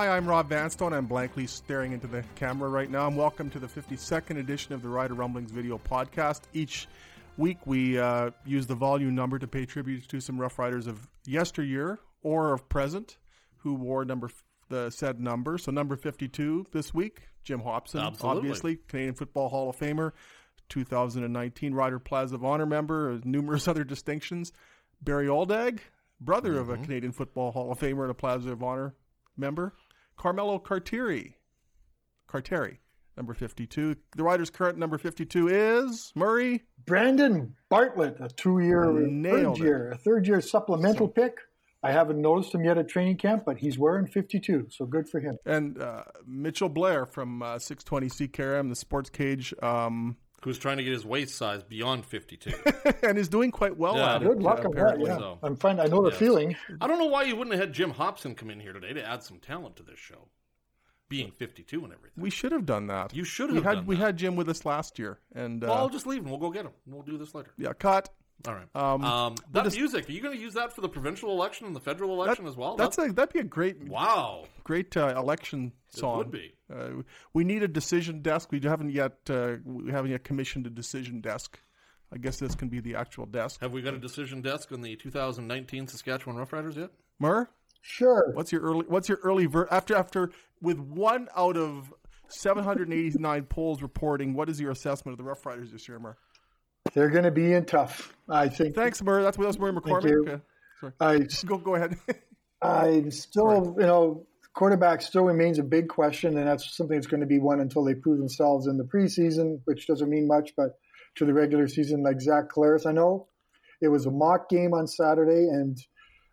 Hi, I'm Rob Vanstone. I'm blankly staring into the camera right now. And welcome to the 52nd edition of the Rider Rumblings video podcast. Each week, we uh, use the volume number to pay tribute to some Rough Riders of yesteryear or of present who wore number the said number. So number 52 this week, Jim Hopson, Absolutely. obviously Canadian Football Hall of Famer, 2019 Rider Plaza of Honor member, numerous other distinctions. Barry Aldag, brother of a Canadian Football Hall of Famer and a Plaza of Honor member. Carmelo Cartieri, Cartieri, number 52. The Riders' current number 52 is Murray. Brandon Bartlett, a two-year, third year, a third-year supplemental pick. I haven't noticed him yet at training camp, but he's wearing 52, so good for him. And uh, Mitchell Blair from uh, 620 CKRM, the Sports Cage, um, Who's trying to get his waist size beyond 52. and is doing quite well Yeah. at it. Good luck uh, on that. Yeah, so. I'm fine. I know the Yes. feeling. I don't know why you wouldn't have had Jim Hopson come in here today to add some talent to this show, being 52 and everything. We should have done that. You should we have had done we that. had Jim with us last year, and uh, well, I'll just leave him. We'll go get him. We'll do this later. yeah, cut. All right. Um, Um, that just- music, are you going to use that for the provincial election and the federal election as well? That's a, that'd be a great wow. great uh, election song. It would be. Uh, we need a decision desk. We haven't yet uh, we haven't yet commissioned a decision desk. I guess this can be the actual desk. Have we got a decision desk on the 2019 Saskatchewan Roughriders yet? Mur, Sure. what's your early what's your early ver- after after with one out of 789 polls reporting? What is your assessment of the Roughriders this year, Mur? They're going to be in tough. I think. Thanks, Mur. That's that's Murray McCormick. you. Uh, sorry. I, Go go ahead. I'm still, you know, quarterback still remains a big question, and that's something that's going to be one until they prove themselves in the preseason, which doesn't mean much, but to the regular season, like Zach Collaros, I know it was a mock game on Saturday, and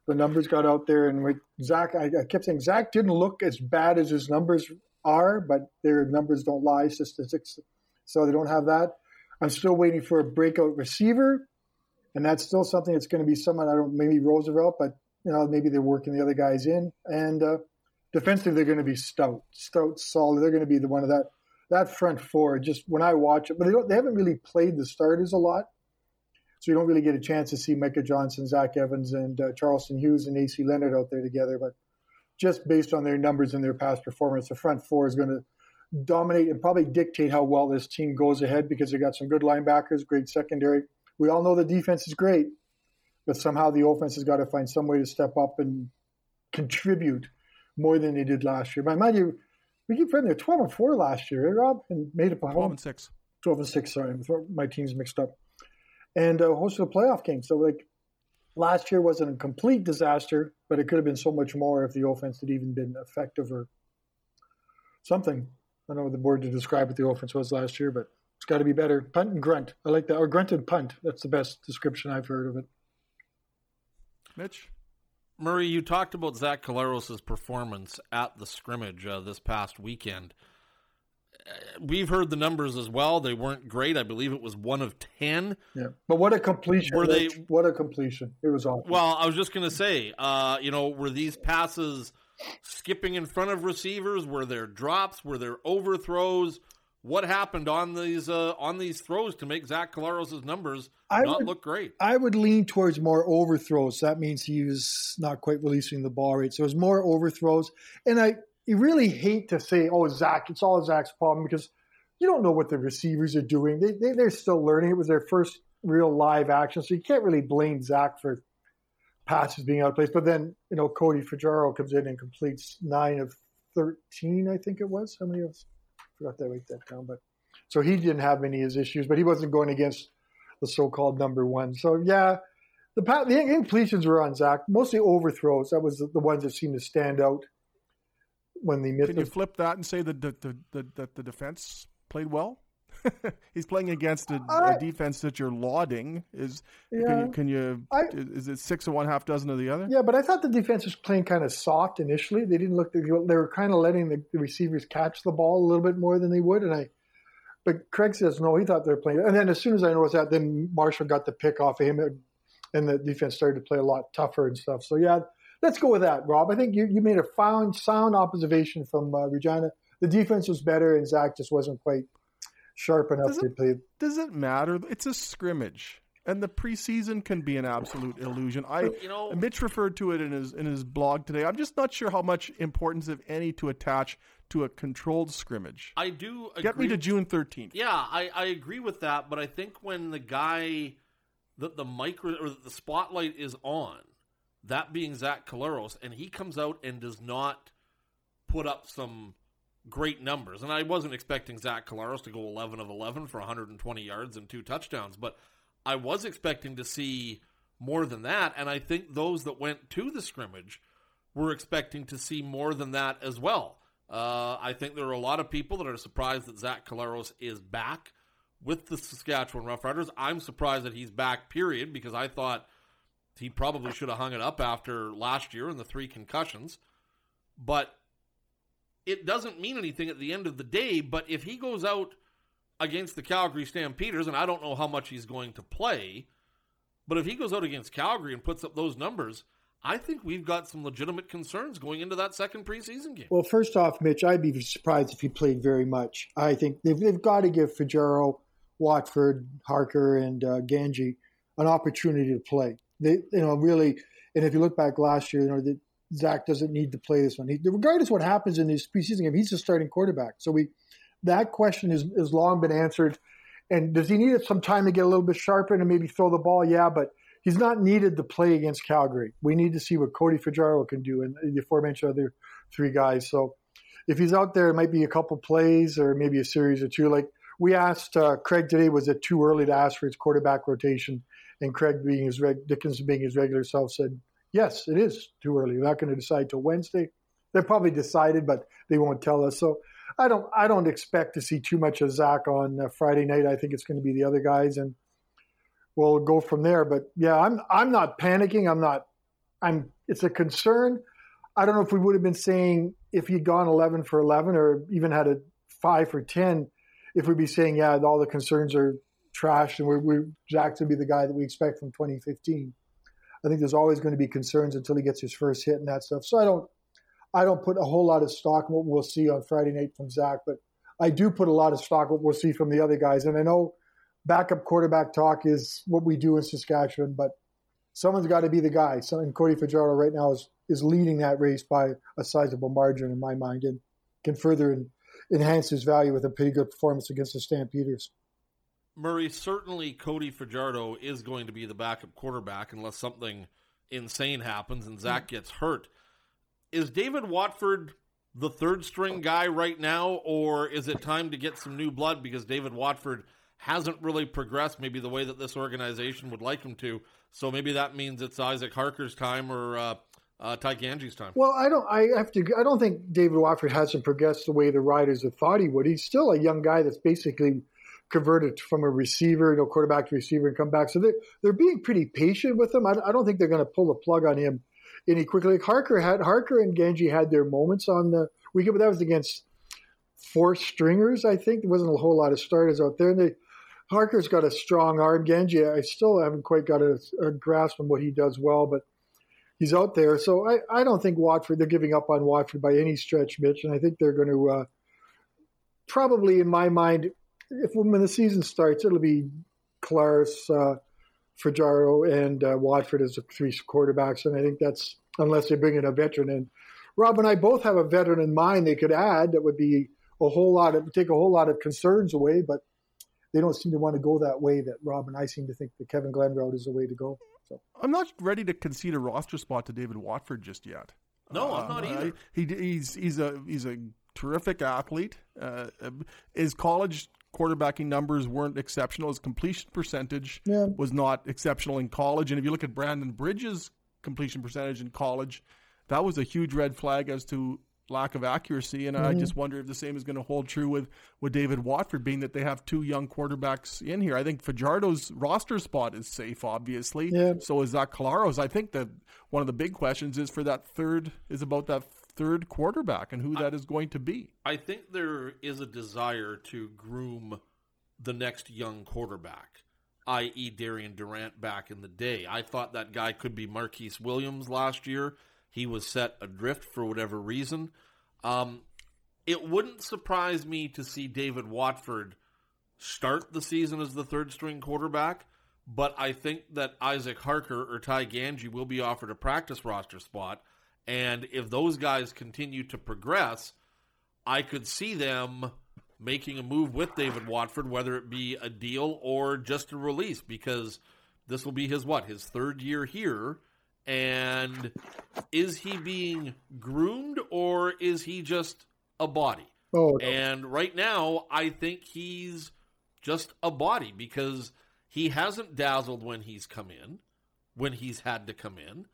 the numbers got out there, and with Zach, I, I kept saying Zach didn't look as bad as his numbers are, but their numbers don't lie, statistics, so they don't have that. I'm still waiting for a breakout receiver, and that's still something that's going to be someone I don't maybe Roosevelt, but you know maybe they're working the other guys in. And uh, defensively, they're going to be stout, stout, solid. They're going to be the one of that that front four. Just when I watch it, but they don't they haven't really played the starters a lot, so you don't really get a chance to see Micah Johnson, Zach Evans, and uh, Charleston Hughes and AC Leonard out there together. But just based on their numbers and their past performance, the front four is going to dominate and probably dictate how well this team goes ahead because they got some good linebackers, great secondary. We all know the defense is great, but somehow the offense has got to find some way to step up and contribute more than they did last year. But mind you, we keep forgetting they're 12 and 4 last year, eh, Rob? And made it 12 and six. 12 and 6, sorry. My team's mixed up. And uh, hosted a playoff game. So, like, last year wasn't a complete disaster, but it could have been so much more if the offense had even been effective or something. I don't know the word to describe what the offense was last year, but it's got to be better. Punt and grunt. I like that. Or grunt and punt. That's the best description I've heard of it. Mitch. Murray, you talked about Zach Collaros' performance at the scrimmage uh, this past weekend. Uh, We've heard the numbers as well. They weren't great. I believe it was one of 10. Yeah. But what a completion. Were they- What a completion. It was awesome. Well, I was just going to say, uh, you know, were these passes skipping in front of receivers? Were there drops? Were there overthrows? What happened on these uh, on these throws to make Zach Collaros' numbers I not would- look great? I would lean towards more overthrows. That means he was not quite releasing the ball right. So it was more overthrows. And I you really hate to say, oh, Zach, it's all Zach's problem because you don't know what the receivers are doing. They, they, they're still learning. It was their first real live action. So you can't really blame Zach for passes being out of place. But then, you know, Cody Fajardo comes in and completes nine of 13, I think it was. How many of I forgot that write that down. But so he didn't have any of his issues, but he wasn't going against the so-called number one. So yeah, the the incompletions were on Zach, mostly overthrows. That was the, the ones that seemed to stand out when they missed. Can you flip that and say that the, the, the, that the defense played well? He's playing against a, I- a defense that you're lauding. Is can you, can you I- is it six of one, half dozen of the other? Yeah, but I thought the defense was playing kind of soft initially. They didn't look. They were kind of letting the, the receivers catch the ball a little bit more than they would, and I. But Craig says no. He thought they were playing, and then as soon as I noticed that, then Marshall got the pick off of him, and the defense started to play a lot tougher and stuff. So yeah, let's go with that, Rob. I think you, you made a found sound observation from uh, Regina. The defense was better, and Zach just wasn't quite sharp enough Does to it- play. Does it matter? It's a scrimmage. and the preseason can be an absolute illusion. I, You know- Mitch referred to it in his in his blog today. I'm just not sure how much importance, if any, to attach to a controlled scrimmage. I do agree. Get me to June 13th. Yeah, I, I agree with that, but I think when the guy that the micro or the spotlight is on, that being Zach Collaros, and he comes out and does not put up some great numbers. And I wasn't expecting Zach Collaros to go 11 of 11 for 120 yards and two touchdowns, but I was expecting to see more than that. And I think those that went to the scrimmage were expecting to see more than that as well. Uh, I think there are a lot of people that are surprised that Zach Collaros is back with the Saskatchewan Roughriders. I'm surprised that he's back, period, because I thought he probably should have hung it up after last year and the three concussions. But it doesn't mean anything at the end of the day. But if he goes out against the Calgary Stampeders, and I don't know how much he's going to play, but if he goes out against Calgary and puts up those numbers, I think we've got some legitimate concerns going into that second preseason game. Well, first off, Mitch, I'd be surprised if he played very much. I think they've, they've got to give Fajardo, Watford, Harker, and uh, Gangi an opportunity to play. They, you know, really, and if you look back last year, you know, that Zach doesn't need to play this one. He, regardless what happens in this preseason game, he's the starting quarterback. So we, that question has, has long been answered. And does he need some time to get a little bit sharper and maybe throw the ball? Yeah, but he's not needed to play against Calgary. We need to see what Cody Fajardo can do and the aforementioned other three guys. So if he's out there, it might be a couple plays or maybe a series or two. Like we asked uh, Craig today, was it too early to ask for his quarterback rotation? And Craig, being his reg- Dickenson being his regular self, said, "Yes, it is too early. We're not going to decide till Wednesday. They're probably decided, but they won't tell us." So I don't, I don't expect to see too much of Zach on uh, Friday night. I think it's going to be the other guys, and we'll go from there. But yeah, I'm, I'm not panicking. I'm not. I'm. It's a concern. I don't know if we would have been saying if he'd gone 11 for 11 or even had a five for 10, if we'd be saying, yeah, all the concerns are trashed and we're, we're to be the guy that we expect from 2015. I think there's always going to be concerns until he gets his first hit and that stuff. So I don't, I don't put a whole lot of stock in what we'll see on Friday night from Zach, but I do put a lot of stock in what we'll see from the other guys. And I know backup quarterback talk is what we do in Saskatchewan, but someone's got to be the guy. So, and Cody Fajardo right now is is leading that race by a sizable margin in my mind, and can further enhance his value with a pretty good performance against the Stampeders. Murray, certainly Cody Fajardo is going to be the backup quarterback unless something insane happens and Zach gets hurt. Is David Watford the third string guy right now, or is it time to get some new blood because David Watford hasn't really progressed maybe the way that this organization would like him to? So maybe that means it's Isaac Harker's time or uh, uh, Ty Gangi's time. Well, I don't. I have to. I don't think David Watford hasn't progressed the way the Riders have thought he would. He's still a young guy that's basically converted from a receiver, you know, quarterback to receiver, and come back. So they're they're being pretty patient with him. I, I don't think they're going to pull the plug on him any quickly. Like Harker had Harker and Gangi had their moments on the weekend, but that was against four stringers. I think there wasn't a whole lot of starters out there. And they, Harker's got a strong arm. Gangi, I still haven't quite got a, a grasp on what he does well, but he's out there. So I, I don't think Watford, they're giving up on Watford by any stretch, Mitch. And I think they're going to uh, probably, in my mind, if when the season starts, it'll be Collaros, uh, Fajardo, and uh, Watford as the three quarterbacks. And I think that's, unless they bring in a veteran in. Rob and I both have a veteran in mind they could add that would be a whole lot of, take a whole lot of concerns away, but they don't seem to want to go that way that Rob and I seem to think the Kevin Glenn route is the way to go. So I'm not ready to concede a roster spot to David Watford just yet. No, I'm not either. He, he's he's a he's a terrific athlete. Uh, his college quarterbacking numbers weren't exceptional. His completion percentage Yeah. was not exceptional in college. And if you look at Brandon Bridge's completion percentage in college, that was a huge red flag as to lack of accuracy. And I Mm-hmm. just wonder if the same is going to hold true with, with David Watford, being that they have two young quarterbacks in here. I think Fajardo's roster spot is safe, obviously. Yeah. So is Zach Collaros. I think that one of the big questions is for that third is about that third quarterback and who that is going to be. I think there is a desire to groom the next young quarterback, i.e., Darian Durant back in the day. I thought that guy could be Marquise Williams last year. He was set adrift for whatever reason. Um, it wouldn't surprise me to see David Watford start the season as the third string quarterback, but I think that Isaac Harker or Ty Gangi will be offered a practice roster spot. And if those guys continue to progress, I could see them making a move with David Watford, whether it be a deal or just a release, because this will be his what his third year here. And is he being groomed or is he just a body? Oh, no. And right now, I think he's just a body because he hasn't dazzled when he's come in, when he's had to come in.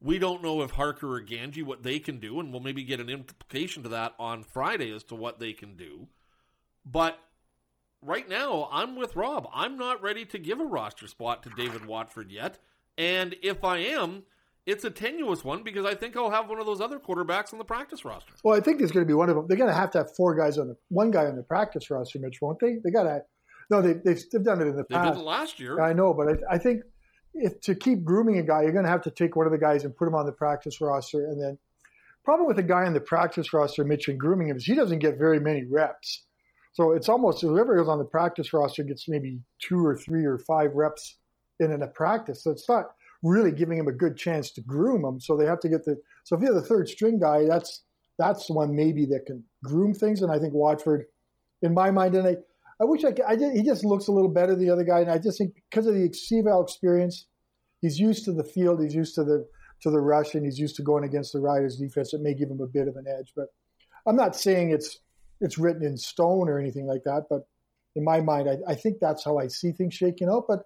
We don't know if Harker or Gangi what they can do, and we'll maybe get an implication to that on Friday as to what they can do. But right now, I'm with Rob. I'm not ready to give a roster spot to David Watford yet. And if I am, it's a tenuous one because I think I'll have one of those other quarterbacks on the practice roster. Well, I think there's going to be one of them. They're going to have to have four guys on the one guy on the practice roster, Mitch, won't they? They got to. No, they, they've, they've done it in the They past. did it last year. I know, but I, I think if to keep grooming a guy, you're going to have to take one of the guys and put him on the practice roster. And then, problem with a guy on the practice roster, Mitch, and grooming him is he doesn't get very many reps. So it's almost whoever is on the practice roster gets maybe two or three or five reps in a practice. So it's not really giving him a good chance to groom him. So they have to get the. So if you're the third string guy, that's that's the one maybe that can groom things. And I think Watford, in my mind, and I, I wish I, I did, he just looks a little better than the other guy, and I just think because of the CVAL experience, he's used to the field, he's used to the to the rush, and he's used to going against the Riders' defense. It may give him a bit of an edge, but I'm not saying it's it's written in stone or anything like that. But in my mind, I, I think that's how I see things shaking out. But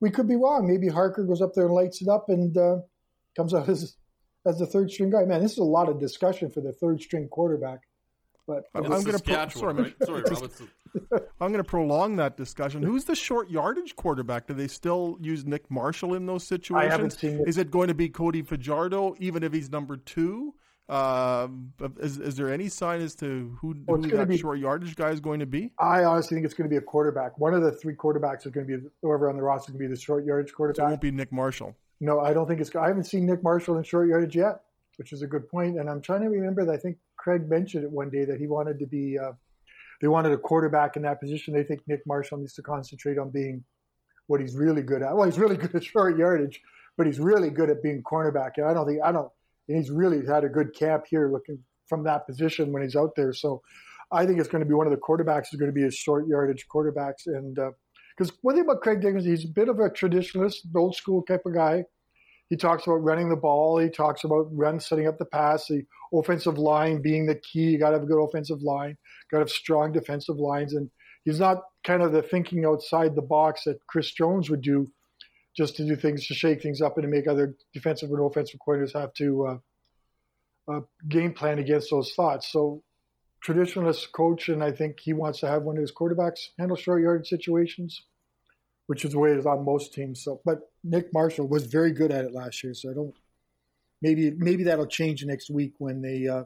we could be wrong. Maybe Harker goes up there and lights it up and uh, comes out as as the third string guy. Man, this is a lot of discussion for the third string quarterback. But I'm, I'm going to pro- sorry, right? Sorry, Rob. I'm going to prolong that discussion. Who's the short yardage quarterback? Do they still use Nick Marshall in those situations? I haven't seen it. Is it going to be Cody Fajardo, even if he's number two? Um, is, is there any sign as to who, Well, who that be- short yardage guy is going to be? I honestly think it's going to be a quarterback. One of the three quarterbacks is going to be whoever on the roster is going to be the short yardage So it quarterback. won't be Nick Marshall. No, I don't think it's. I haven't seen Nick Marshall in short yardage yet, which is a good point. And I'm trying to remember that I think Craig mentioned it one day that he wanted to be. Uh, they wanted a quarterback in that position. They think Nick Marshall needs to concentrate on being what he's really good at. Well, he's really good at short yardage, but he's really good at being cornerback. And I don't think I don't. And he's really had a good camp here, looking from that position when he's out there. So, I think it's going to be one of the quarterbacks is going to be his short yardage quarterbacks. And because one thing about Craig Diggins, he's a bit of a traditionalist, old school type of guy. He talks about running the ball. He talks about run, setting up the pass, the offensive line being the key. You got to have a good offensive line. Got to have strong defensive lines, and he's not kind of the thinking outside the box that Chris Jones would do, just to do things to shake things up and to make other defensive and offensive coordinators have to uh, uh, game plan against those thoughts. So, traditionalist coach, and I think he wants to have one of his quarterbacks handle short yard situations which is the way it is on most teams. So, but Nick Marshall was very good at it last year. So I don't. Maybe maybe that'll change next week when they uh,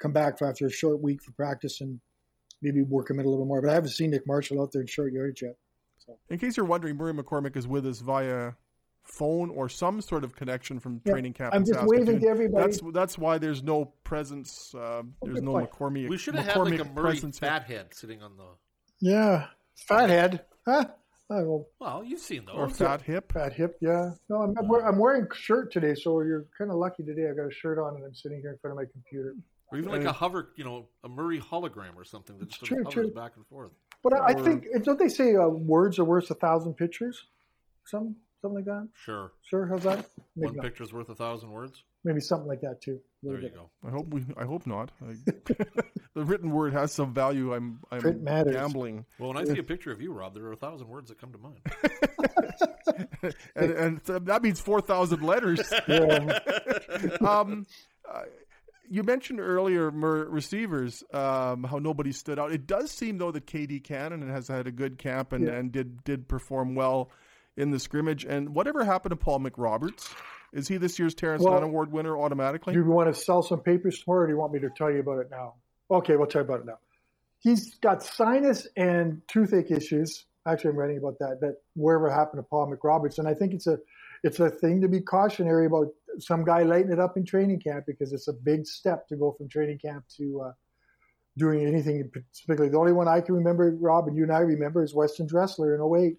come back after a short week for practice and maybe work him in a little more. But I haven't seen Nick Marshall out there in short yardage yet. So. In case you're wondering, Murray McCormick is with us via phone or some sort of connection from Yeah, training camp. I'm just waving to everybody. That's that's why there's no presence. Uh, there's no point. McCormick. we should have had like a Murray presence here. fathead sitting on the. Yeah, fathead, huh? I don't Well, you've seen those. or fat hip. fat hip. Yeah, no, I'm, I'm, I'm wearing a shirt today, so you're kind of lucky today. I got a shirt on and I'm sitting here in front of my computer. Or even like a hover, you know, a Murray hologram or something that just True, sort of hovers true. back and forth. But I, I think don't they say uh, words are worth a thousand pictures? Some something like that. Sure. Sure, how's that? Maybe, One not. picture's worth a thousand words. Maybe something like that too. There you go. I hope we. I hope not. I, the written word has some value. I'm. Print I'm matters. gambling, Well, when I see a picture of you, Rob, there are a thousand words that come to mind. and, and that means four thousand letters. Yeah. um, uh, you mentioned earlier receivers, um, how nobody stood out. It does seem though that KD Cannon has had a good camp and, Yeah. and did did perform well in the scrimmage. And whatever happened to Paul McRoberts? Is he this year's Terrence Well, Nunn Award winner automatically? Do you want to sell some papers tomorrow, or do you want me to tell you about it now? Okay, we'll tell you about it now. He's got sinus and toothache issues. Actually, I'm writing about that. That wherever happened to Paul McRoberts, and I think it's a it's a thing to be cautionary about. Some guy lighting it up in training camp because it's a big step to go from training camp to uh, doing anything particularly. The only one I can remember, Rob, and you and I remember, is Weston Dressler in 08.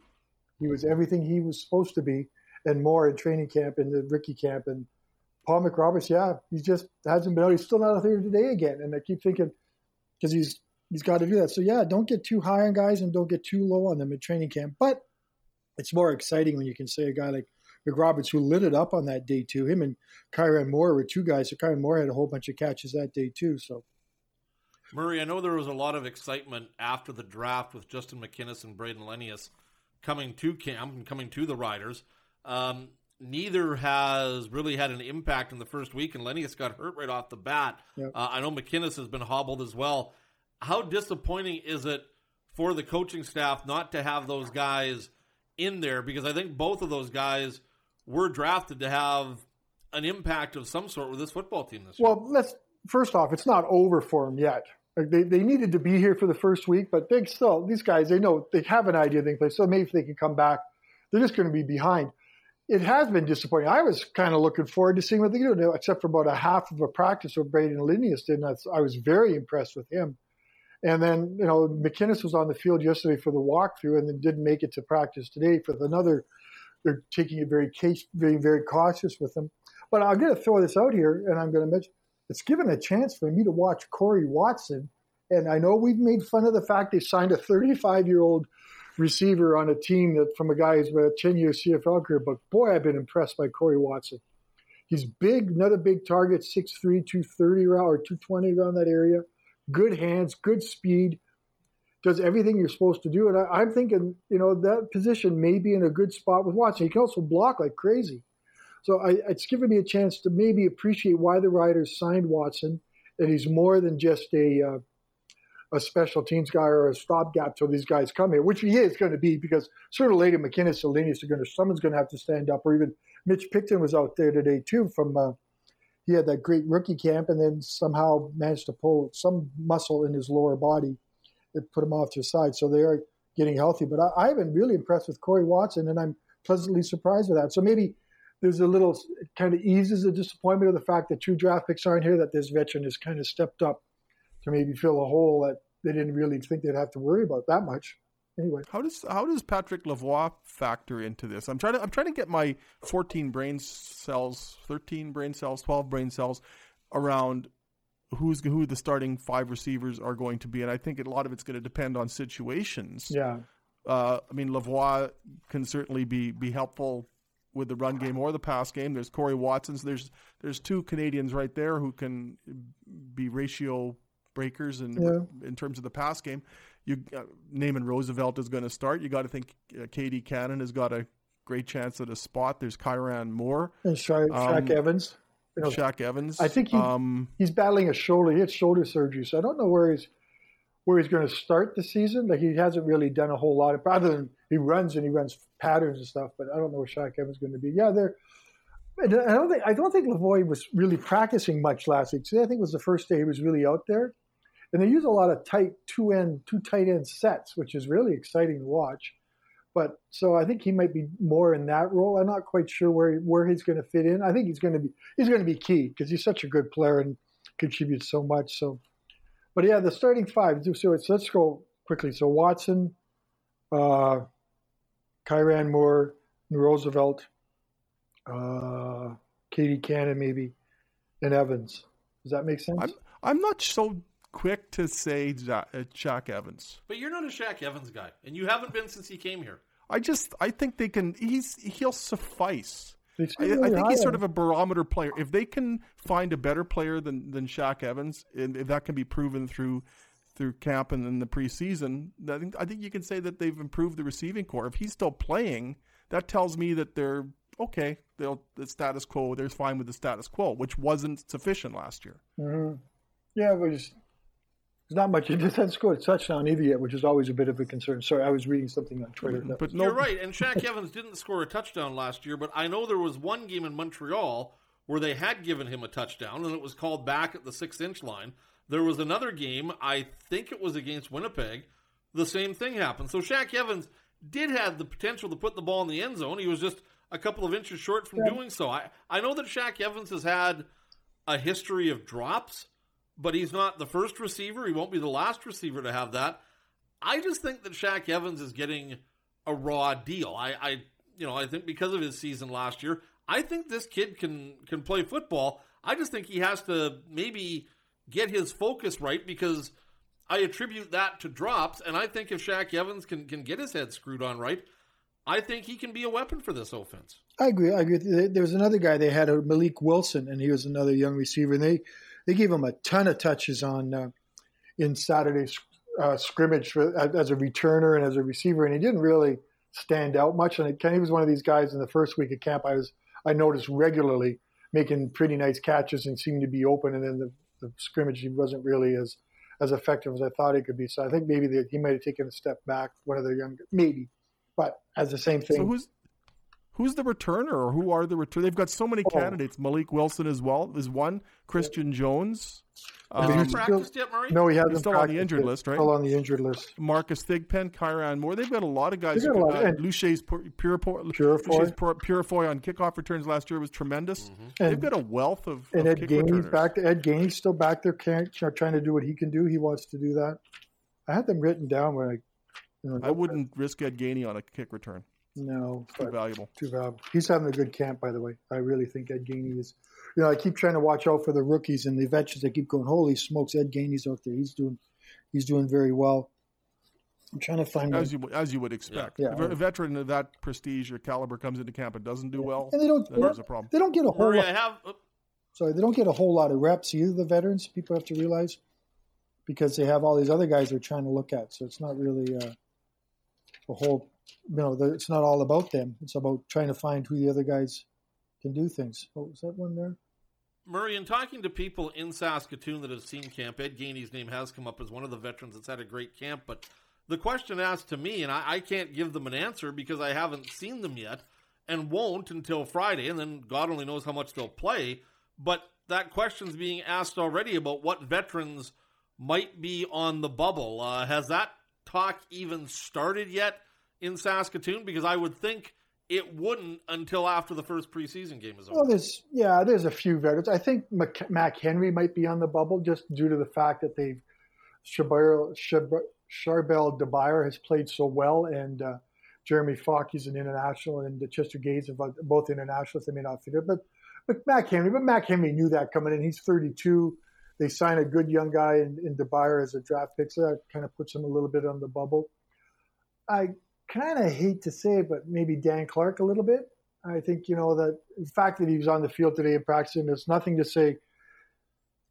He was everything he was supposed to be and more in training camp and the rookie camp. And Paul McRoberts, yeah, he just hasn't been out. He's still not out there today again. And I keep thinking because he's he's got to do that. So yeah, don't get too high on guys and don't get too low on them in training camp. But it's more exciting when you can say a guy like McRoberts who lit it up on that day too. Him and Kyran Moore were two guys. So Kyran Moore had a whole bunch of catches that day too. So Murray, I know there was a lot of excitement after the draft with Justin McInnis and Brayden Lenius coming to camp and coming to the Riders. Um, neither has really had an impact in the first week, and Lenius got hurt right off the bat. Yep. Uh, I know McInnis has been hobbled as well. How disappointing is it for the coaching staff not to have those guys in there? Because I think both of those guys were drafted to have an impact of some sort with this football team this well, year. Well, let's first off, it's not over for them yet. Like they, they needed to be here for the first week, but they still these guys they know they have an idea they can play. So maybe if they can come back, they're just going to be behind. It has been disappointing. I was kind of looking forward to seeing what they do, except for about a half of a practice of Brayden Lenius did. And I was very impressed with him. And then, you know, McInnis was on the field yesterday for the walkthrough and then didn't make it to practice today for another. They're taking it very case, being very cautious with them. But I'm going to throw this out here, and I'm going to mention it's given a chance for me to watch Corey Watson. And I know we've made fun of the fact they signed a 35 year old receiver on a team that from a guy who's who's a 10 year CFL career, but boy, I've been impressed by Corey Watson. He's big, another big target, 6'3, 230 around or 220 around that area. Good hands, good speed, does everything you're supposed to do. And I, am thinking, you know, that position may be in a good spot with Watson. He can also block like crazy. So I, it's given me a chance to maybe appreciate why the Riders signed Watson, that he's more than just a uh, a special teams guy or a stopgap till these guys come here, which he is going to be because sooner or later McInnis and Lenius are going to someone's going to have to stand up, or even Mitch Picton was out there today too. From uh, he had that great rookie camp and then somehow managed to pull some muscle in his lower body that put him off to the side. So they are getting healthy. But I, I've been really impressed with Corey Watson, and I'm pleasantly surprised with that. So maybe there's a little kind of eases the disappointment of the fact that two draft picks aren't here, that this veteran has kind of stepped up to maybe fill a hole that they didn't really think they'd have to worry about that much. Anyway, how does how does Patrick Lavoie factor into this? I'm trying to I'm trying to get my 14 brain cells, 13 brain cells, 12 brain cells around who's who the starting five receivers are going to be, and I think a lot of it's going to depend on situations. Yeah. Uh, I mean, Lavoie can certainly be be helpful with the run game or the pass game. There's Corey Watson's. There's there's two Canadians right there who can be ratio breakers in yeah. in terms of the pass game. You uh, Naaman Roosevelt is going to start. You got to think uh, KD Cannon has got a great chance at a spot. There's Kyran Moore and Sha- Shaq um, Evans. You know, Shaq Evans. I think he, um, he's battling a shoulder. He had shoulder surgery, so I don't know where he's where he's going to start the season. Like he hasn't really done a whole lot of, other than he runs and he runs patterns and stuff. But I don't know where Shaq Evans is going to be. Yeah, they're. I don't think I don't think Lavoie was really practicing much last week. Today I think was the first day he was really out there, and they use a lot of tight two end two tight end sets, which is really exciting to watch. But so I think he might be more in that role. I'm not quite sure where where he's going to fit in. I think he's going to be he's going to be key because he's such a good player and contributes so much. So but yeah, the starting five. So let's go quickly. So Watson, uh, Kyran Moore, Roosevelt, uh, KD Cannon, maybe, and Evans. Does that make sense? I'm, I'm not so quick to say Shaq uh, Evans. But you're not a Shaq Evans guy, and you haven't been since he came here. I just I think they can. He's he'll suffice. I, I, think he's sort of a barometer player. If they can find a better player than than Shaq Evans, and if that can be proven through through camp and in the preseason, I think I think you can say that they've improved the receiving core. If he's still playing, that tells me that they're okay. They'll the status quo. They're fine with the status quo, which wasn't sufficient last year. Mm-hmm. Yeah, but just there's not much. He hasn't scored a touchdown either yet, which is always a bit of a concern. Sorry, I was reading something on Twitter. But, but no, you're right. And Shaq Evans didn't score a touchdown last year, but I know there was one game in Montreal where they had given him a touchdown, and it was called back at the six inch line. There was another game, I think it was against Winnipeg. The same thing happened. So Shaq Evans did have the potential to put the ball in the end zone. He was just a couple of inches short from yeah. doing so. I, I know that Shaq Evans has had a history of drops but he's not the first receiver. He won't be the last receiver to have that. I just think that Shaq Evans is getting a raw deal. I, I you know I think because of his season last year, I think this kid can can play football. I just think he has to maybe get his focus right because I attribute that to drops, and I think if Shaq Evans can can get his head screwed on right, I think he can be a weapon for this offense. I agree. I agree. There was another guy they had, Malik Wilson, and he was another young receiver, and they they gave him a ton of touches on uh, in Saturday's uh, scrimmage for, as a returner and as a receiver, and he didn't really stand out much. And Kenny was one of these guys in the first week of camp. I was I noticed regularly making pretty nice catches and seemed to be open, and then the, the scrimmage he wasn't really as as effective as I thought he could be. So I think maybe the, he might have taken a step back. One of the young, maybe, but as the same thing. So who's who's the returner, or who are the return? They've got so many Oh. candidates. Malik Wilson as well is one. Christian Jones. Have you Um, practiced yet, Murray? no, he hasn't. He's still on the injured yet. list, right? Still on the injured list. Marcus Thigpen, Kyran Moore. They've got a lot of guys. They've got a lot. Uh, And- Loucheiz Purifoy, Purifoy. Luce's Pur- Purifoy on kickoff returns last year was tremendous. They've got a wealth of, And of Ed kick Gainey's returners. back. Ed Gainey's still back there, can, trying to do what he can do. He wants to do that. I had them written down when I. You know, I wouldn't risk Ed Gainey on a kick return. No, Too valuable. too valuable. He's having a good camp, by the way. I really think Ed Gainey is. You know, I keep trying to watch out for the rookies and the veterans. I keep going, holy smokes, Ed Gainey's out there. He's doing, he's doing very well. I'm trying to find. As you as you would expect. Yeah. If a veteran of that prestige or caliber comes into camp and doesn't do well, and they don't. then there's a problem. They don't get a whole. Murray, lot, I have. uh, sorry, they don't get a whole lot of reps either. The veterans, people have to realize, because they have all these other guys they're trying to look at. So it's not really uh, a whole. You know, it's not all about them. It's about trying to find who the other guys can do things. Oh, was that one there? Murray, in talking to people in Saskatoon that have seen camp, Ed Gainey's name has come up as one of the veterans that's had a great camp. But the question asked to me, and I, I can't give them an answer because I haven't seen them yet and won't until Friday, and then God only knows how much they'll play. But that question's being asked already about what veterans might be on the bubble. Uh, has that talk even started yet in Saskatoon? Because I would think it wouldn't until after the first preseason game is over. Well, there's yeah, there's a few veterans. I think Mac, Mac Henry might be on the bubble just due to the fact that they've Charbel Charbel Dabire has played so well, and uh, Jeremy Falk is an international, and Chester Gates are both internationals. They may not fit it, but but Mac Henry, but Mac Henry knew that coming in. He's 32. They sign a good young guy in, in Dabire as a draft pick, so that kind of puts him a little bit on the bubble. I kind of hate to say it, but maybe Dan Clark a little bit. I think you know that the fact that he was on the field today and practicing, there's nothing to say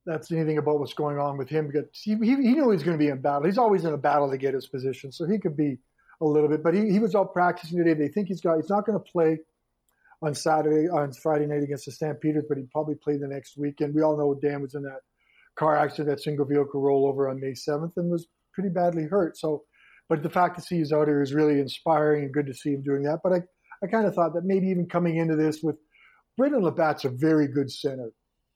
that's anything about what's going on with him because he, he, he knew he was going to be in battle. He's always in a battle to get his position, so he could be a little bit. But he, he was out practicing today. They think he's got he's not going to play on Saturday on Friday night against the Stampeders, but he'd probably play the next weekend. We all know Dan was in that car accident, that single vehicle rollover on May 7th, and was pretty badly hurt. So, but the fact to see he's out here is really inspiring and good to see him doing that. But I, I kind of thought that maybe even coming into this with Brendon LaBatte's a very good center.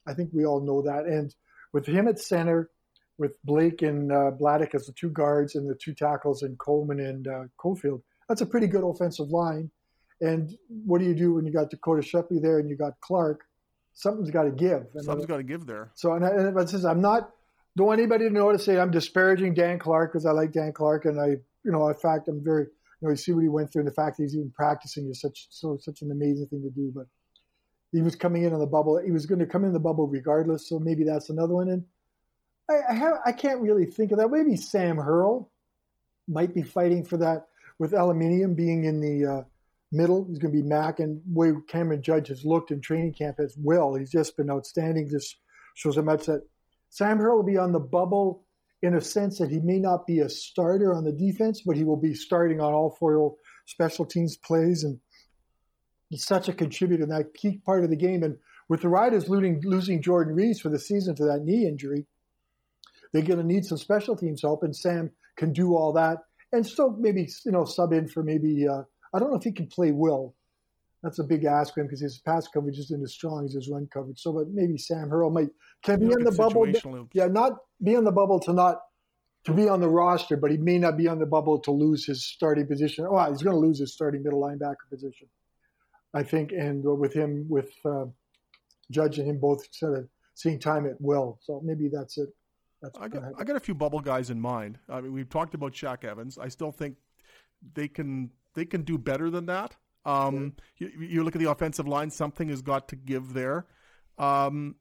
I think we all know that. And with him at center, with Blake and uh, Bladdock as the two guards and the two tackles and Coleman and uh, Cofield, that's a pretty good offensive line. And what do you do when you got Dakota Shepley there and you got Clark? Something's got to give. And Something's got to give there. so, and, I, and it says I'm not. Don't want anybody to know to say I'm disparaging Dan Clark because I like Dan Clark, and I, you know, in fact, I'm very, you know, you see what he went through, and the fact that he's even practicing is such so such an amazing thing to do. But he was coming in on the bubble. He was going to come in the bubble regardless. So maybe that's another one. And I, I have, I can't really think of that. Maybe Sam Hurl might be fighting for that with Elimimian being in the uh, middle. He's going to be Mac, and way Cameron Judge has looked in training camp as well. He's just been outstanding. Just shows how much that Sam Hurl will be on the bubble in a sense that he may not be a starter on the defense, but he will be starting on all four special teams plays, and he's such a contributor in that key part of the game. And with the Riders losing, losing Jordan Reaves for the season to that knee injury, they're going to need some special teams help, and Sam can do all that, and still maybe you know sub in for maybe uh, I don't know if he can play Will. That's a big ask for him because his pass coverage isn't as strong as his run coverage. So, but maybe Sam Hurl might can be in the bubble. Yeah, not be on the bubble to not to be on the roster, but he may not be on the bubble to lose his starting position. Oh, he's going to lose his starting middle linebacker position, I think. And with him, with uh, Judge and him both sort of seeing time at will, so maybe that's it. That's I got, I got a few bubble guys in mind. I mean, we've talked about Shaq Evans. I still think they can they can do better than that. Um, you, you, look at the offensive line; something has got to give there. Um,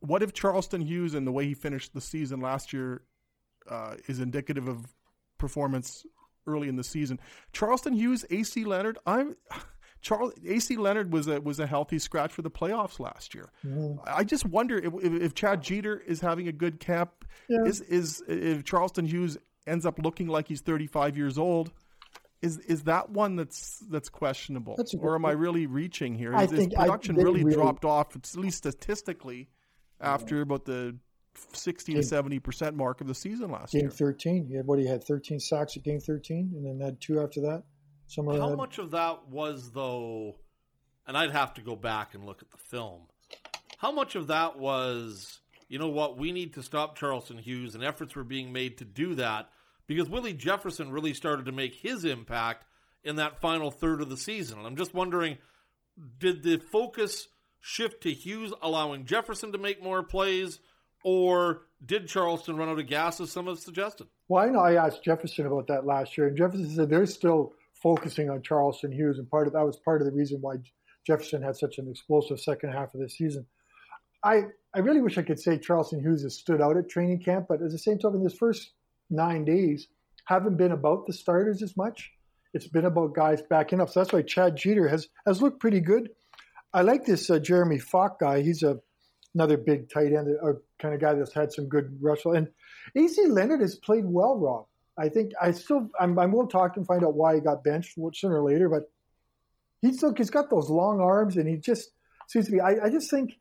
what if Charleston Hughes and the way he finished the season last year uh, is indicative of performance early in the season? Charleston Hughes, AC Leonard, I'm. Charles AC Leonard was a was a healthy scratch for the playoffs last year. Mm-hmm. I just wonder if, if, if, Chad Geter is having a good camp. Yeah. Is is if Charleston Hughes ends up looking like he's 35 years old? Is is that one that's that's questionable, that's or am point. I really reaching here? I is, think production really, really, dropped off, at least statistically, after yeah. about the 60 to 70 percent mark of the season last game year. Game 13, he had what he had 13 sacks at game 13, and then had two after that. Somewhere How much of that was though? And I'd have to go back and look at the film. How much of that was? You know what? We need to stop Charleston Hughes, and efforts were being made to do that because Willie Jefferson really started to make his impact in that final third of the season. And I'm just wondering, did the focus shift to Hughes, allowing Jefferson to make more plays, or did Charleston run out of gas, as some have suggested? Well, I know I asked Jefferson about that last year, and Jefferson said they're still focusing on Charleston Hughes, and part of that was part of the reason why Jefferson had such an explosive second half of the season. I I really wish I could say Charleston Hughes has stood out at training camp, but at the same time, in this first nine days, haven't been about the starters as much. It's been about guys backing up. So that's why Chad Geter has has looked pretty good. I like this uh, Jeremy Falk guy. He's a another big tight end or kind of guy that's had some good rush. And AC Leonard has played well, Rob. I think I still I'm, I will talk and find out why he got benched sooner or later, but he's still he's got those long arms and he just seems to be. I, I just think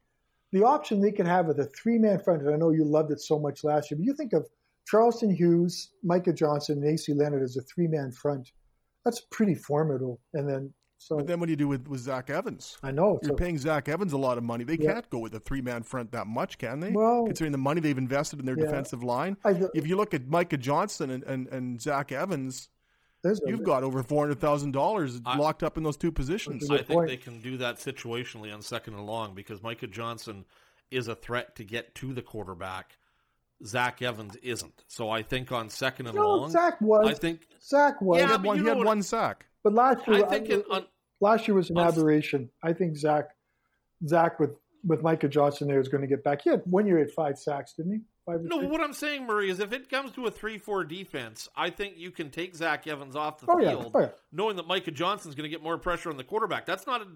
the option they could have with a three man front. And I know you loved it so much last year, but you think of Charleston Hughes, Micah Johnson, and AC Leonard as a three man front. That's pretty formidable. And then so, but then what do you do with, with Zach Evans? I know you're paying Zach Evans a lot of money. They yeah. can't go with a three man front that much, can they? Well, considering the money they've invested in their yeah. defensive line. I, if you look at Micah Johnson and, and, and Zach Evans, you've got over four hundred thousand dollars locked up in those two positions. I think point. they can do that situationally on second and long because Micah Johnson is a threat to get to the quarterback. Zach Evans isn't. So I think on second and no, long, Zach was. I think Zach was. Yeah, he had, one, he had one sack. But last year, I think I, on, last year was an aberration. I think Zach, Zach with with Micah Johnson there is going to get back. He had one year at five sacks, didn't he? Five no, what I'm saying, Murray, is if it comes to a three-four defense, I think you can take Zach Evans off the oh, field, yeah. Oh, yeah. knowing that Micah Johnson's going to get more pressure on the quarterback. That's not a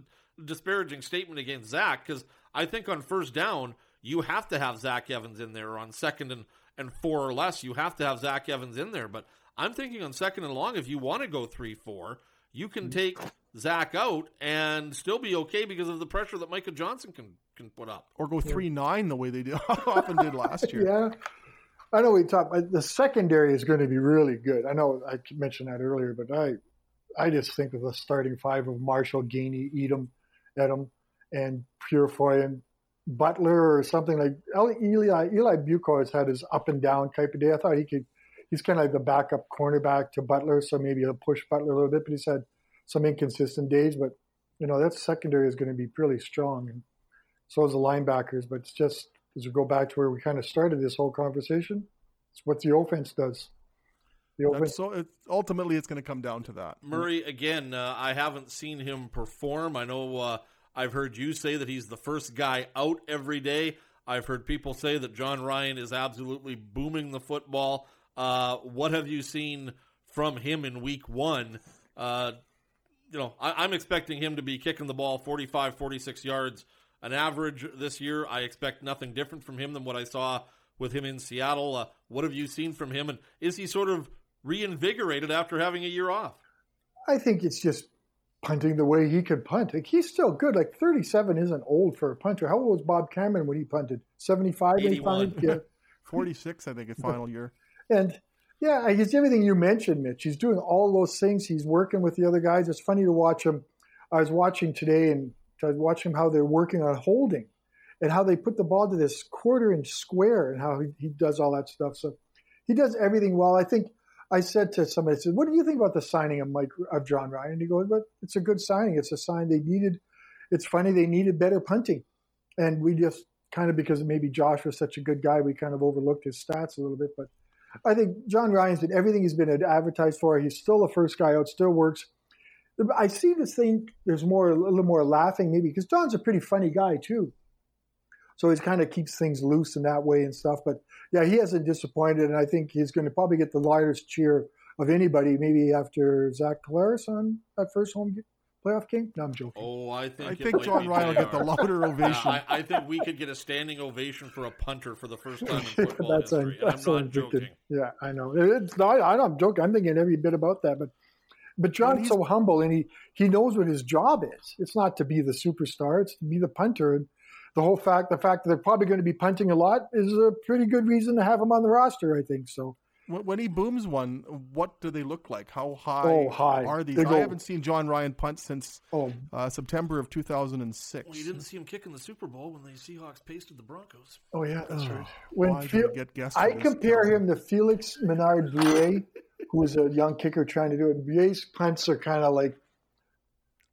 disparaging statement against Zach because I think on first down you have to have Zach Evans in there. On second and and four or less, you have to have Zach Evans in there. But I'm thinking on second and long, if you want to go three-four you can mm-hmm. take Zach out and still be okay because of the pressure that Micah Johnson can can put up, or go three nine the way they did, often did last year. yeah, I know we talked. The secondary is going to be really good. I know I mentioned that earlier, but I I just think of the starting five of Marshall, Gainey, Edem, Edem, and Purifoy and Butler or something like Elie. Elie Bouka has had his up and down type of day. I thought he could he's kind of like the backup cornerback to Butler, so maybe he'll push Butler a little bit. But he's had some inconsistent days. But you know that secondary is going to be really strong, and so is the linebackers. But it's just as we go back to where we kind of started this whole conversation, it's what the offense does. The offense. so it, ultimately, it's going to come down to that. Murray, again, uh, I haven't seen him perform. I know uh, I've heard you say that he's the first guy out every day. I've heard people say that Jon Ryan is absolutely booming the football. Uh, what have you seen from him in week one? Uh, you know, I, am expecting him to be kicking the ball 45, 46 yards an average this year. I expect nothing different from him than what I saw with him in Seattle. Uh, what have you seen from him? And is he sort of reinvigorated after having a year off? I think it's just punting the way he can punt. Like he's still good. Like 37 isn't old for a punter. How old was Bob Cameron when he punted? 75, 85? Yeah. 46, I think, his final year. And yeah, he's everything you mentioned, Mitch. He's doing all those things. He's working with the other guys. It's funny to watch him. I was watching today and I was watching how they're working on holding and how they put the ball to this quarter inch square and how he, he does all that stuff. So he does everything well. I think I said to somebody, I said, what do you think about the signing of Mike of Jon Ryan? And he goes, but it's a good signing. It's a sign they needed. It's funny they needed better punting, and we just kind of because maybe Josh was such a good guy, we kind of overlooked his stats a little bit. But I think Jon Ryan's did everything he's been advertised for. He's still the first guy out, still works. I see this thing. There's more, a little more laughing, maybe because Jon's a pretty funny guy too. So he kind of keeps things loose in that way and stuff. But yeah, he hasn't disappointed, and I think he's going to probably get the loudest cheer of anybody, maybe after Zach Collaros on that first home playoff game. No, I'm joking. Oh, I think I think Jon be Ryan will get the JR. louder ovation. Yeah, I, I think we could get a standing ovation for a punter for the first time in football that's history. and that's I'm not Victor. joking. Yeah, I know. It's not. I'm not joking. I'm thinking every bit about that, but. But Jon's he's- so humble, and he, he knows what his job is. It's not to be the superstar; it's to be the punter. And the whole fact, the fact that they're probably going to be punting a lot, is a pretty good reason to have him on the roster. I think so. When when he booms one, what do they look like? How high, Oh, high. are these? They I haven't seen Jon Ryan punt since Oh, uh, September of 2006. Well, you didn't see him kick in the Super Bowl when the Seahawks pasted the Broncos. oh yeah, that's right. Why When did Fe- get guests I compare him to Felix Ménard-Brière, who was a young kicker trying to do it. Brière's punts are kind of like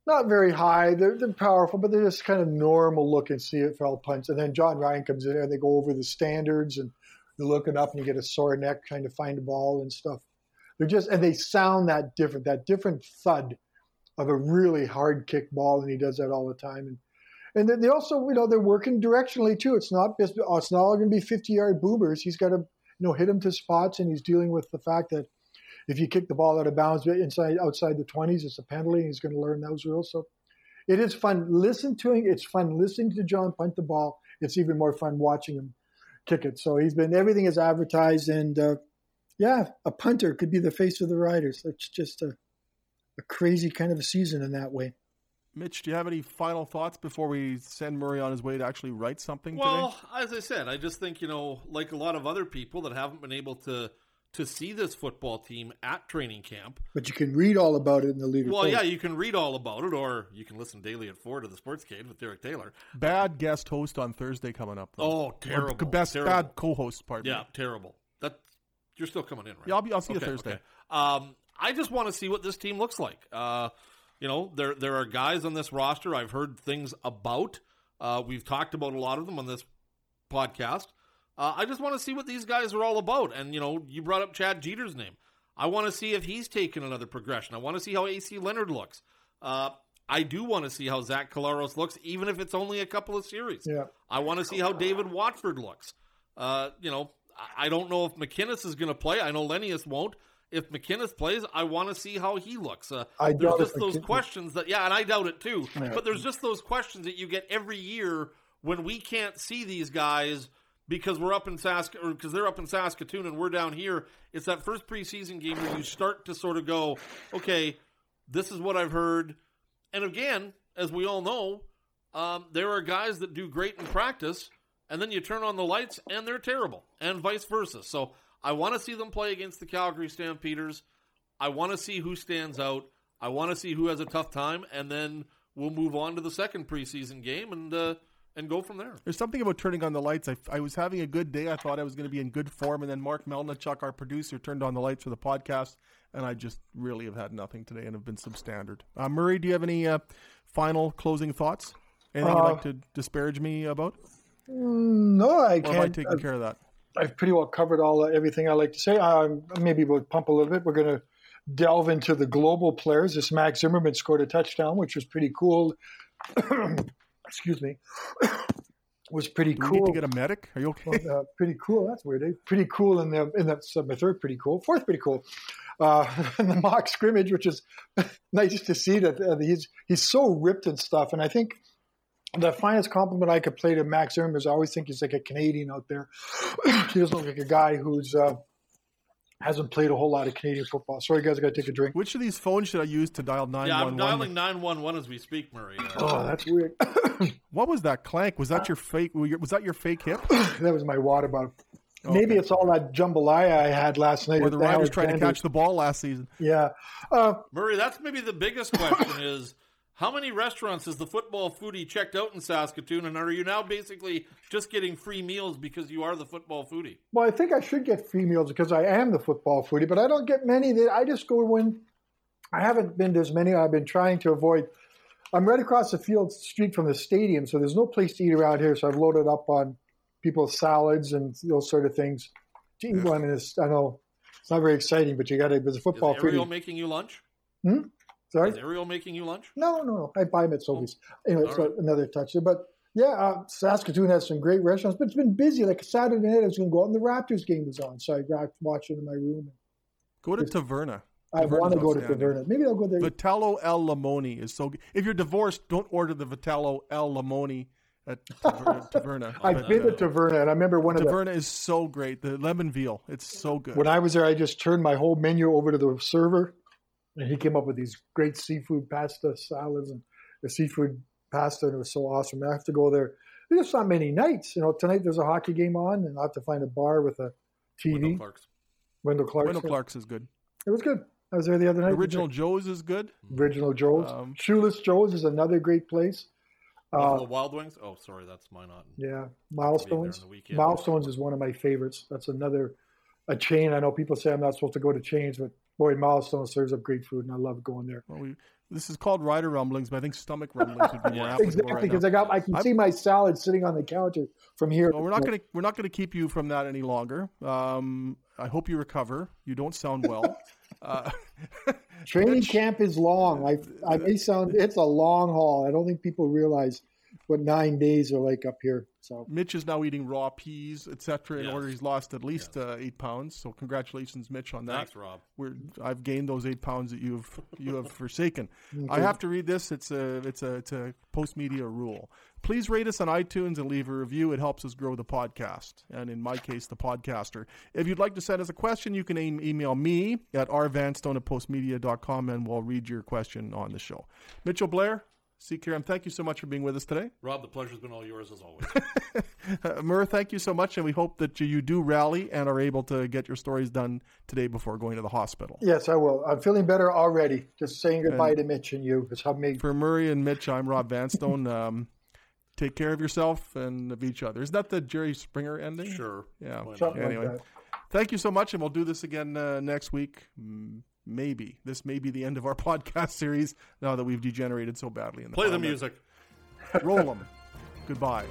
not very high. They're, they're powerful, but they're just kind of normal looking CFL punts. And then Jon Ryan comes in and they go over the standards and you're looking up and you get a sore neck trying to find a ball and stuff. They're just, and they sound that different, that different thud of a really hard kick ball. And he does that all the time. And and then they also, you know, they're working directionally too. It's not just, it's not all going to be 50 yard boomers. He's got to, you know, hit him to spots, and he's dealing with the fact that if you kick the ball out of bounds inside outside the 20s, it's a penalty. He's going to learn those rules. So it is fun. listening to him. It's fun listening to Jon punt the ball. It's even more fun watching him kick it. So he's been everything is advertised, and uh, yeah, a punter could be the face of the Riders. It's just a, a crazy kind of a season in that way. Mitch, do you have any final thoughts before we send Murray on his way to actually write something Well, today? as I said, I just think you know, like a lot of other people that haven't been able to to see this football team at training camp. But you can read all about it in the leader. Well, Post. yeah, you can read all about it, or you can listen daily at four to the SportsCage with Derek Taylor. Bad guest host on Thursday coming up. Though. Oh, Or terrible! best terrible. bad co-host. Pardon Yeah, terrible. That you're still coming in, right? Yeah, I'll be. I'll see Okay, you Thursday. okay. Um, I just want to see what this team looks like. Uh, you know, there there are guys on this roster I've heard things about. Uh, we've talked about a lot of them on this podcast. Uh, I just want to see what these guys are all about. And you know, you brought up Chad Geter's name. I want to see if he's taken another progression. I want to see how AC Leonard looks. Uh, I do want to see how Zach Collaros looks, even if it's only a couple of series. Yeah. I want to see how David Watford looks. Uh, you know, I- don't know if McInnes is going to play. I know Lenius won't. If McInnes plays, I want to see how he looks. Uh, I there's just those questions that, yeah, and I doubt it too. Yeah. But there's just those questions that you get every year when we can't see these guys because we're up in Sask or because they're up in Saskatoon and we're down here. It's that first preseason game where you start to sort of go, okay, this is what I've heard. And again, as we all know, um, there are guys that do great in practice, and then you turn on the lights and they're terrible, and vice versa. So I want to see them play against the Calgary Stampeders. I want to see who stands out. I want to see who has a tough time, and then we'll move on to the second preseason game and uh, and go from there. There's something about turning on the lights. I, I was having a good day. I thought I was going to be in good form, and then Mark Melnichuk, our producer, turned on the lights for the podcast, and I just really have had nothing today and have been substandard. Uh, Murray, do you have any uh, final closing thoughts? Anything you'd Uh, like to disparage me about? No, I Or can't. taken I've, care of that? I've pretty well covered all uh, everything I like to say. Um, maybe we'll pump a little bit. We're going to delve into the global players. This Max Zimmermann scored a touchdown, which was pretty cool. Excuse me. was pretty Do cool. need to get a medic? Are you okay? uh, pretty cool. That's weird. Eh? Pretty cool in the in the so my third pretty cool. Fourth pretty cool. Uh, in the mock scrimmage, which is nice to see that uh, he's he's so ripped and stuff. And I think the finest compliment I could play to Max Zimmermann is I always think he's like a Canadian out there. he doesn't look like a guy who's uh, hasn't played a whole lot of Canadian football. Sorry, guys, I got to take a drink. Which of these phones should I use to dial nine Yeah, I'm dialing nine one one as we speak, Murray. Oh, that's weird. What was that clank? Was that your fake? Was that your fake hip? that was my water bottle. Maybe it's all that jambalaya I had last night. Or at the Riders trying to catch the ball last season? Yeah. Uh, Murray, that's maybe the biggest question is how many restaurants has the football foodie checked out in Saskatoon, and are you now basically just getting free meals because you are the football foodie? Well, I think I should get free meals because I am the football foodie, but I don't get many. That I just go when I haven't been to as many. I've been trying to avoid. I'm right across the field street from the stadium, so there's no place to eat around here. So I've loaded up on people's salads and those sort of things. To eat one is I know it's not very exciting, but you got to. As a Is football Ariel foodie, making you lunch? Hmm? Sorry. Is Ariel making you lunch? No, no, no. I buy them at Sobeys. Anyway, All so right. another touch there. But yeah, uh, Saskatoon has some great restaurants, but it's been busy. Like Saturday night, I was going to go out and the Raptors game was on, so I got watch it in my room. Go to Taverna. I Taverna's want to go to. Taverna. Maybe I'll go there. Vitello El Limoni is so good. If you're divorced, don't order the Vitello El Limoni at Taver- Taverna. I've But, been uh, to Taverna, and I remember one of the Taverna is so great. The lemon veal, it's so good. when I was there, I just turned my whole menu over to the server, and he came up with these great seafood pasta salads and the seafood pasta, and it was so awesome. I have to go there. There's not many nights. You know, tonight there's a hockey game on, and I have to find a bar with a Wendel TV. Clark's. Wendel Clark's. Wendel Clark's is good. It was good. I was there the other night. Original Joe's is good. Original Joe's. Um, Shoeless Joe's is another great place. Uh, Wild Wings. Oh, sorry, that's my not. yeah, Milestones. the. Milestones is one of my favorites. That's another a chain. I know people say I'm not supposed to go to chains, but boy, Milestone serves up great food, and I love going there. well, we, this is called rider rumblings, but I think stomach rumblings would be more Yeah. applicable Exactly, right because now. I got I can I'm- see my salad sitting on the counter from here. Well, we're not going to we're not going to keep you from that any longer. Um, I hope you recover. You don't sound well. uh, Training Mitch- camp is long. I I may sound it's a long haul. I don't think people realize what nine days are like up here. So Mitch is now eating raw peas, etc. In Yes. order, he's lost at least uh, eight pounds. So congratulations, Mitch, on that. Thanks, Rob. We're, I've gained those eight pounds that you've you have forsaken. I have to read this. It's a it's a it's a post media rule. Please rate us on iTunes and leave a review. It helps us grow the podcast, and in my case, the podcaster. If you'd like to send us a question, you can email me at rvanstone at postmedia.com, and we'll read your question on the show. Mitchell Blair, CKRM, thank you so much for being with us today. Rob, the pleasure's been all yours as always. Murr, thank you so much, and we hope that you, you do rally and are able to get your stories done today before going to the hospital. yes, I will. I'm feeling better already. Just saying goodbye to Mitch and you. It's helped me. For Murray and Mitch, I'm Rob Vanstone. Um, take care of yourself and of each other. Isn't that the Jerry Springer ending? sure. Yeah. Something Anyway, like that. thank you so much, and we'll do this again uh, next week. Mm, Maybe this may be the end of our podcast series now that we've degenerated so badly in the Play the music. Roll them. Goodbye.